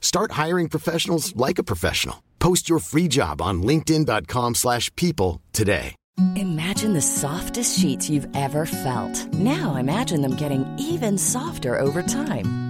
Start hiring professionals like a professional. Post your free job on linkedin.com/people slash people today. Imagine the softest sheets you've ever felt. Now imagine them getting even softer over time.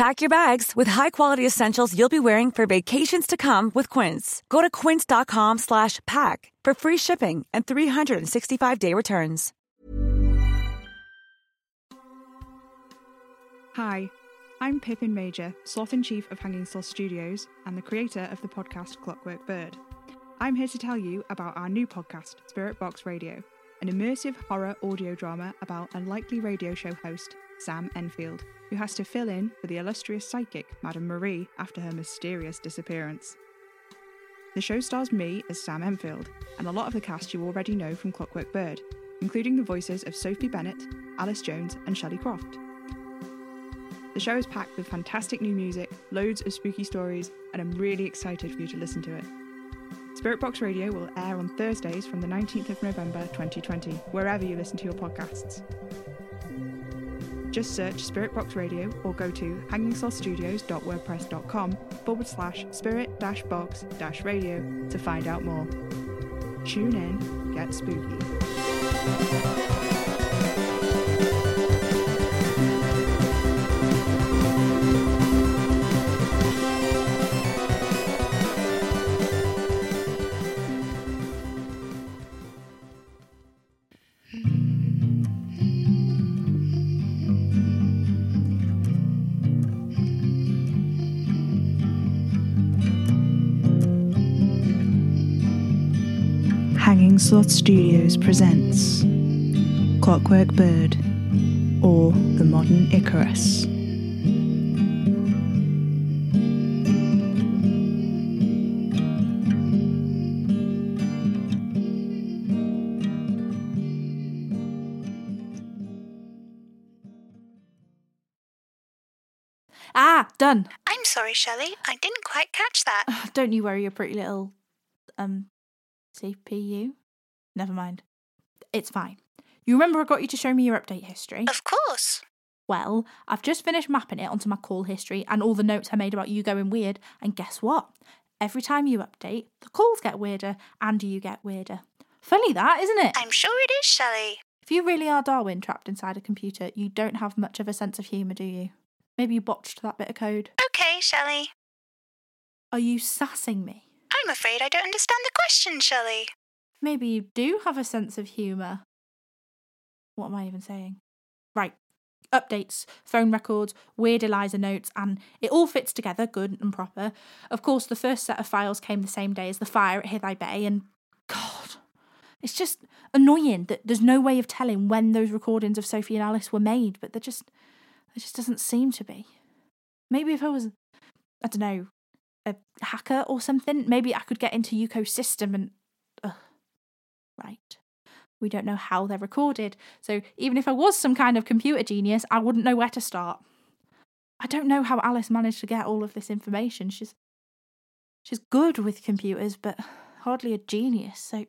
Pack your bags with high-quality essentials you'll be wearing for vacations to come with Quince. Go to quince.com slash pack for free shipping and 365-day returns. Hi, I'm Pippin Major, Sloth in Chief of Hanging Sloth Studios and the creator of the podcast Clockwork Bird. I'm here to tell you about our new podcast, Spirit Box Radio, an immersive horror audio drama about unlikely radio show host, Sam Enfield, who has to fill in for the illustrious psychic, Madame Marie, after her mysterious disappearance. The show stars me as Sam Enfield, and a lot of the cast you already know from Clockwork Bird, including the voices of Sophie Bennett, Alice Jones, and Shelley Croft. The show is packed with fantastic new music, loads of spooky stories, and I'm really excited for you to listen to it. Spirit Box Radio will air on Thursdays from the 19th of November 2020, wherever you listen to your podcasts. Just search Spirit Box Radio or go to hangingslothstudios.wordpress.com forward slash spirit dash box dash radio to find out more. Tune in, get spooky. Hanging Sloth Studios presents Clockwork Bird or The Modern Icarus. Ah, done. I'm sorry, Shelley. I didn't quite catch that. Don't you worry, your pretty little um CPU. Never mind. It's fine. You remember I got you to show me your update history? Of course. Well, I've just finished mapping it onto my call history and all the notes I made about you going weird, and guess what? Every time you update, the calls get weirder and you get weirder. Funny that, isn't it? I'm sure it is, Shelley. If you really are Darwin trapped inside a computer, you don't have much of a sense of humour, do you? Maybe you botched that bit of code. Okay, Shelley. Are you sassing me? I'm afraid I don't understand the question, Shelley. Maybe you do have a sense of humour. What am I even saying? Right. Updates, phone records, weird Eliza notes, and it all fits together, good and proper. Of course, the first set of files came the same day as the fire at Hithy Bay, and God, it's just annoying that there's no way of telling when those recordings of Sophie and Alice were made, but there just there just doesn't seem to be. Maybe if I was, I don't know, a hacker or something, maybe I could get into Yuko's system and. Ugh. Right. We don't know how they're recorded, so even if I was some kind of computer genius, I wouldn't know where to start. I don't know how Alice managed to get all of this information. She's she's good with computers, but hardly a genius, so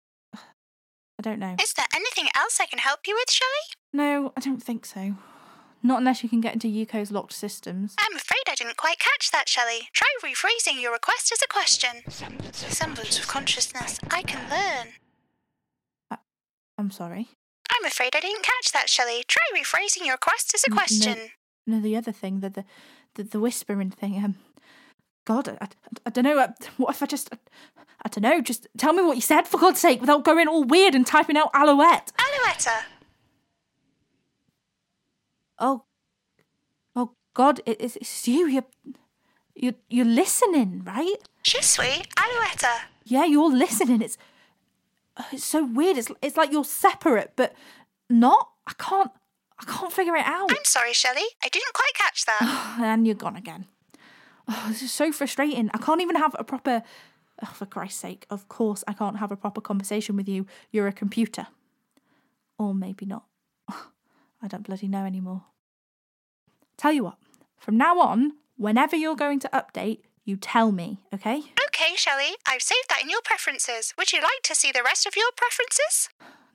I don't know. Is there anything else I can help you with, Shelley? No, I don't think so. Not unless you can get into Yuko's locked systems. I'm afraid I didn't quite catch that, Shelley. Try rephrasing your request as a question. Semblance of consciousness. I can learn. I'm sorry. I'm afraid I didn't catch that, Shelley. Try rephrasing your request as a question. No, no the other thing, the, the the the whispering thing. Um, God, I, I, I don't know. uh, What if I just, I, I don't know. Just tell me what you said for God's sake, without going all weird and typing out Alouette. Alouetta. Oh, oh God, it, it's, it's you. You're, you're you're listening, right? Je suis Alouetta. Yeah, you're listening. It's it's so weird. It's it's like you're separate, but not. I can't. I can't figure it out. I'm sorry, Shelley. I didn't quite catch that. and you're gone again. Oh, this is so frustrating. I can't even have a proper. Oh, for Christ's sake, of course I can't have a proper conversation with you. You're a computer. Or maybe not. I don't bloody know anymore. Tell you what, from now on, whenever you're going to update, you tell me, okay? Okay, Shelley. I've saved that in your preferences. Would you like to see the rest of your preferences?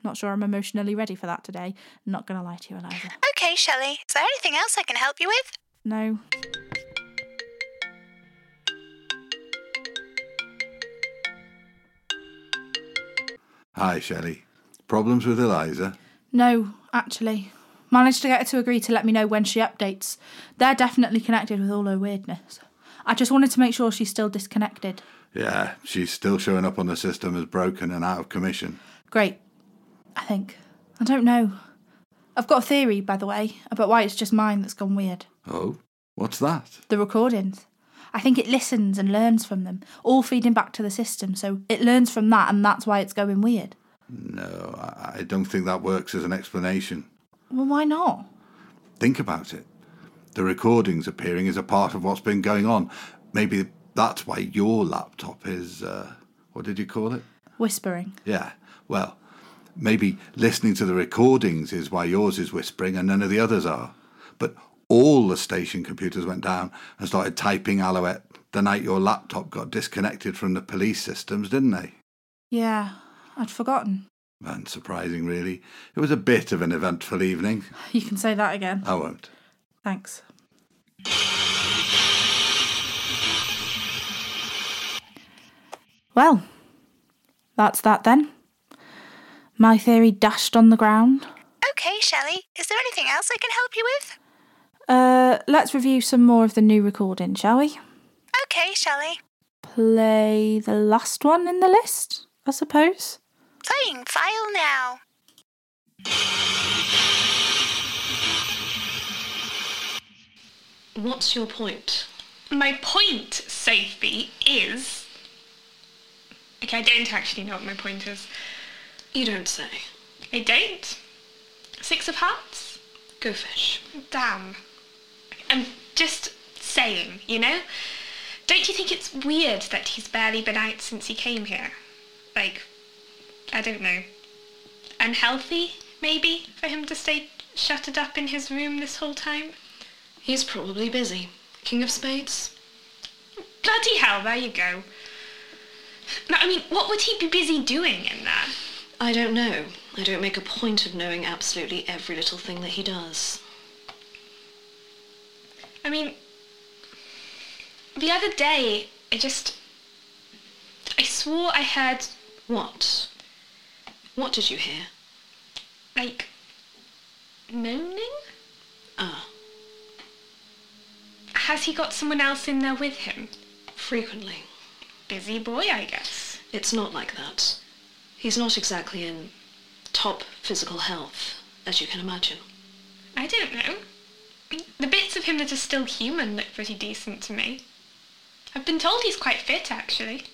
Not sure I'm emotionally ready for that today. Not gonna lie to you, Eliza. Okay, Shelley. Is there anything else I can help you with? No. Hi, Shelley. Problems with Eliza? No, actually. Managed to get her to agree to let me know when she updates. They're definitely connected with all her weirdness. I just wanted to make sure she's still disconnected. Yeah, she's still showing up on the system as broken and out of commission. Great. I think. I don't know. I've got a theory, by the way, about why it's just mine that's gone weird. Oh, what's that? The recordings. I think it listens and learns from them, all feeding back to the system, so it learns from that, and that's why it's going weird. No, I don't think that works as an explanation. Well, why not? Think about it. The recordings appearing is a part of what's been going on. Maybe that's why your laptop is, uh, what did you call it? Whispering. Yeah, well, maybe listening to the recordings is why yours is whispering and none of the others are. But all the station computers went down and started typing Alouette the night your laptop got disconnected from the police systems, didn't they? Yeah, I'd forgotten. Unsurprising, really. It was a bit of an eventful evening. You can say that again. I won't. Thanks. Well, that's that then. My theory dashed on the ground. Okay, Shelley. Is there anything else I can help you with? Uh, let's review some more of the new recording, shall we? Okay, Shelley. Play the last one in the list, I suppose. Playing file now. What's your point? My point, Sophie, is. Okay, I don't actually know what my point is. You don't say. I don't. Six of hearts? Go fish. Damn. I'm just saying, you know? Don't you think it's weird that he's barely been out since he came here? Like, I don't know. Unhealthy, maybe, for him to stay shuttered up in his room this whole time? He's probably busy. King of Spades? Bloody hell, there you go. No, I mean, what would he be busy doing in there? I don't know. I don't make a point of knowing absolutely every little thing that he does. I mean, the other day, I just. I swore I heard. What? What did you hear? Like, moaning? Ah. Has he got someone else in there with him? Frequently. Busy boy, I guess. It's not like that. He's not exactly in top physical health, as you can imagine. I don't know. The bits of him that are still human look pretty decent to me. I've been told he's quite fit, actually.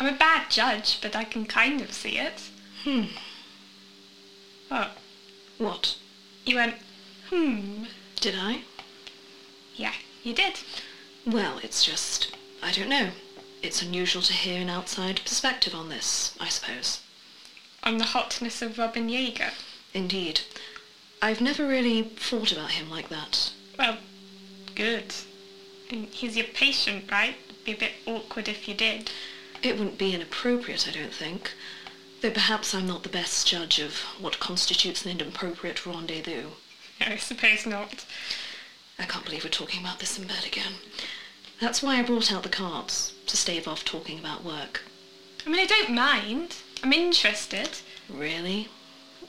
I'm a bad judge, but I can kind of see it. Hmm. What? What? You went, hmm. Did I? Yeah, you did. Well, it's just, I don't know. It's unusual to hear an outside perspective on this, I suppose. On the hotness of Robin Yeager? Indeed. I've never really thought about him like that. Well, good. He's your patient, right? It'd be a bit awkward if you did. It wouldn't be inappropriate, I don't think. Though perhaps I'm not the best judge of what constitutes an inappropriate rendezvous. I suppose not. I can't believe we're talking about this in bed again. That's why I brought out the cards, to stave off talking about work. I mean, I don't mind. I'm interested. Really?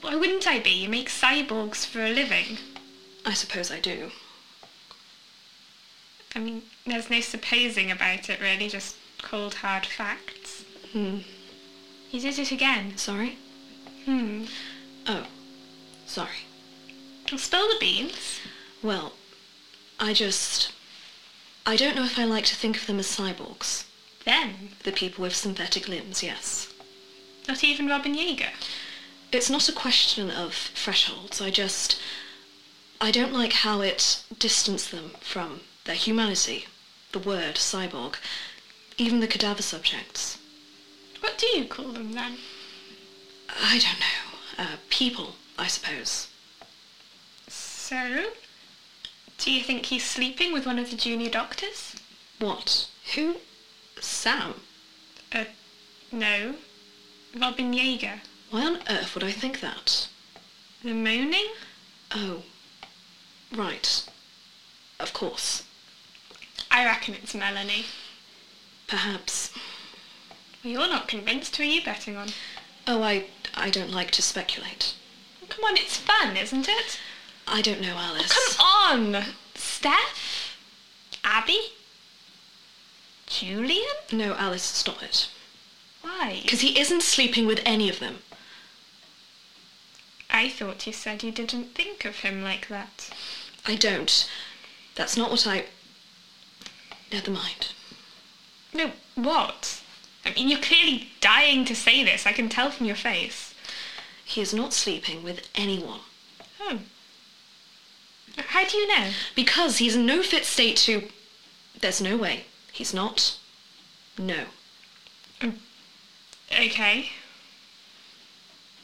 Why wouldn't I be? You make cyborgs for a living. I suppose I do. I mean, there's no supposing about it, really, just cold, hard facts. Hmm. You did it again. Sorry? Hmm. Oh. Sorry. Well, spill the beans. Well, I just... I don't know if I like to think of them as cyborgs. Them? The people with synthetic limbs, yes. Not even Robin Yeager? It's not a question of thresholds. I just... I don't like how it distanced them from their humanity, the word cyborg, even the cadaver subjects. What do you call them then? I don't know. Uh, people, I suppose. So? Do you think he's sleeping with one of the junior doctors? What? Who? Sam? Uh, no. Robin Yeager. Why on earth would I think that? The moaning? Oh. Right. Of course. I reckon it's Melanie. Perhaps. Well, you're not convinced. Who are you betting on? Oh, I, I don't like to speculate. Come on, it's fun, isn't it? I don't know, Alice. Oh, come on! Steph? Abby? Julian? No, Alice, stop it. Why? Because he isn't sleeping with any of them. I thought you said you didn't think of him like that. I don't. That's not what I... Never mind. No, what? I mean, you're clearly dying to say this. I can tell from your face. He is not sleeping with anyone. Oh. How do you know? Because he's in no fit state to... There's no way. He's not. No. Um, okay.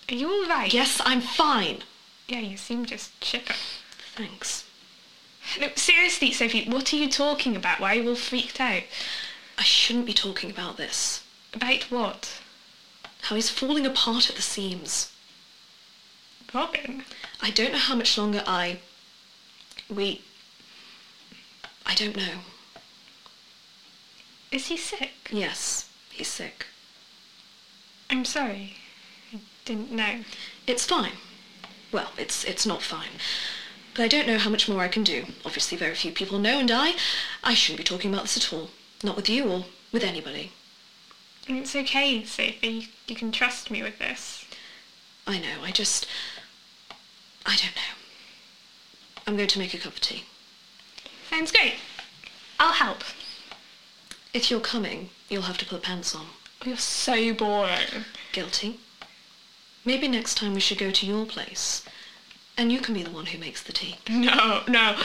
Are you all right? Yes, I'm fine. Yeah, you seem just chipper. Thanks. No, seriously, Sophie, what are you talking about? Why are you all freaked out? I shouldn't be talking about this. About what? How he's falling apart at the seams. Robin? I don't know how much longer I... We... I don't know. Is he sick? Yes, he's sick. I'm sorry. I didn't know. It's fine. Well, it's it's not fine. But I don't know how much more I can do. Obviously, very few people know, and I... I shouldn't be talking about this at all. Not with you or with anybody. It's okay, Sophie. You can trust me with this. I know, I just... I don't know. I'm going to make a cup of tea. Sounds great. I'll help. If you're coming, you'll have to put pants on. Oh, you're so boring. Guilty. Maybe next time we should go to your place. And you can be the one who makes the tea. No, no.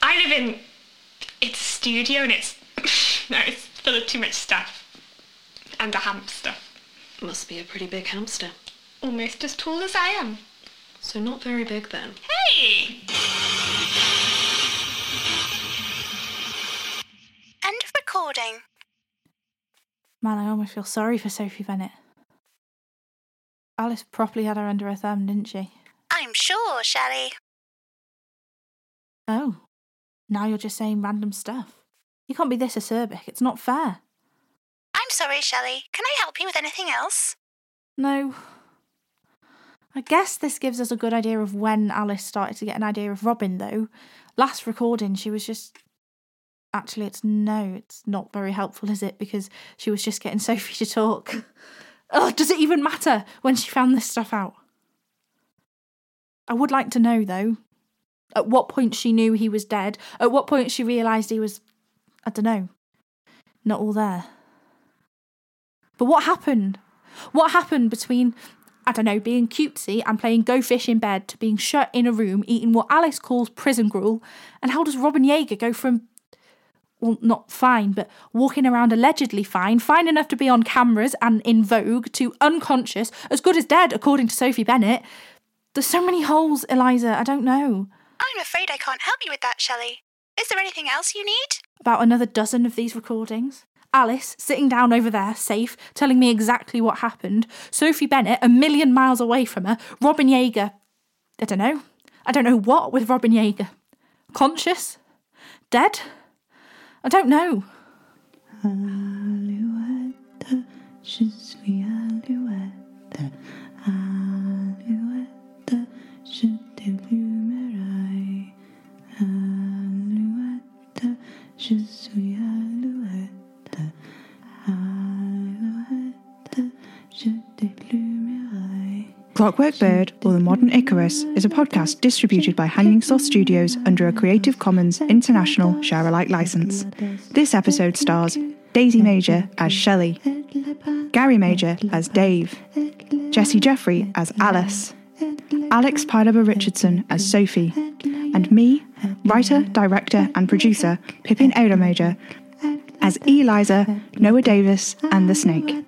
I live in... It's a studio and it's... no, it's full of too much stuff. And a hamster. Must be a pretty big hamster. Almost as tall as I am. So not very big then. Hey! End of recording. Man, I almost feel sorry for Sophie Bennett. Alice properly had her under her thumb, didn't she? I'm sure, Shelley. Oh, now you're just saying random stuff. You can't be this acerbic. It's not fair. I'm sorry, Shelley. Can I help you with anything else? No. I guess this gives us a good idea of when Alice started to get an idea of Robin, though. Last recording, she was just. Actually, it's no, it's not very helpful, is it? Because she was just getting Sophie to talk. Oh, does it even matter when she found this stuff out? I would like to know, though, at what point she knew he was dead, at what point she realised he was. I don't know. Not all there. But what happened? What happened between, I don't know, being cutesy and playing Go Fish in bed to being shut in a room eating what Alice calls prison gruel? And how does Robin Yeager go from, well, not fine, but walking around allegedly fine, fine enough to be on cameras and in vogue, to unconscious, as good as dead, according to Sophie Bennett? There's so many holes, Eliza, I don't know. I'm afraid I can't help you with that, Shelley. Is there anything else you need? About another dozen of these recordings. Alice sitting down over there, safe, telling me exactly what happened. Sophie Bennett a million miles away from her. Robin Yeager. I don't know. I don't know what with Robin Yeager. Conscious? Dead? I don't know. Alouette, je suis alouette. Alouette, je Clockwork Bird, or The Modern Icarus, is a podcast distributed by Hanging Sloth Studios under a Creative Commons International Share Alike license. This episode stars Daisy Major as Shelley, Gary Major as Dave, Jesse Jeffrey as Alice, Alex Pilaber Richardson as Sophie, and me, writer, director, and producer Pippin Ada Major, as Eliza, Noah Davis, and the Snake.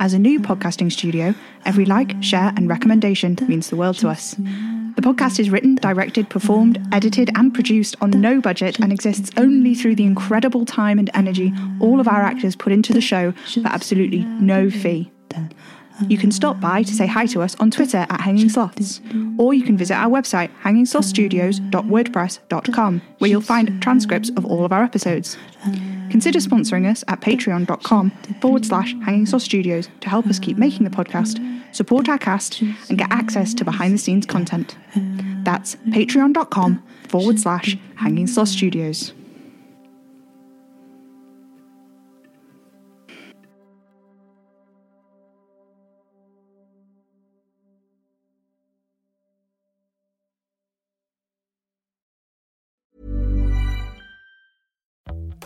As a new podcasting studio, every like, share, and recommendation means the world to us. The podcast is written, directed, performed, edited, and produced on no budget and exists only through the incredible time and energy all of our actors put into the show for absolutely no fee. You can stop by to say hi to us on Twitter at Hanging Sloths, or you can visit our website, hangingslothstudios.wordpress.com, where you'll find transcripts of all of our episodes. Consider sponsoring us at patreon.com forward slash Hanging Sloth Studios to help us keep making the podcast, support our cast, and get access to behind the scenes content. That's patreon.com forward slash Hanging Sloth Studios.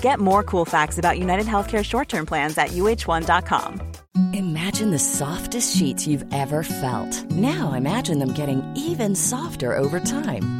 Get more cool facts about United Healthcare short term plans at uh1.com. Imagine the softest sheets you've ever felt. Now imagine them getting even softer over time.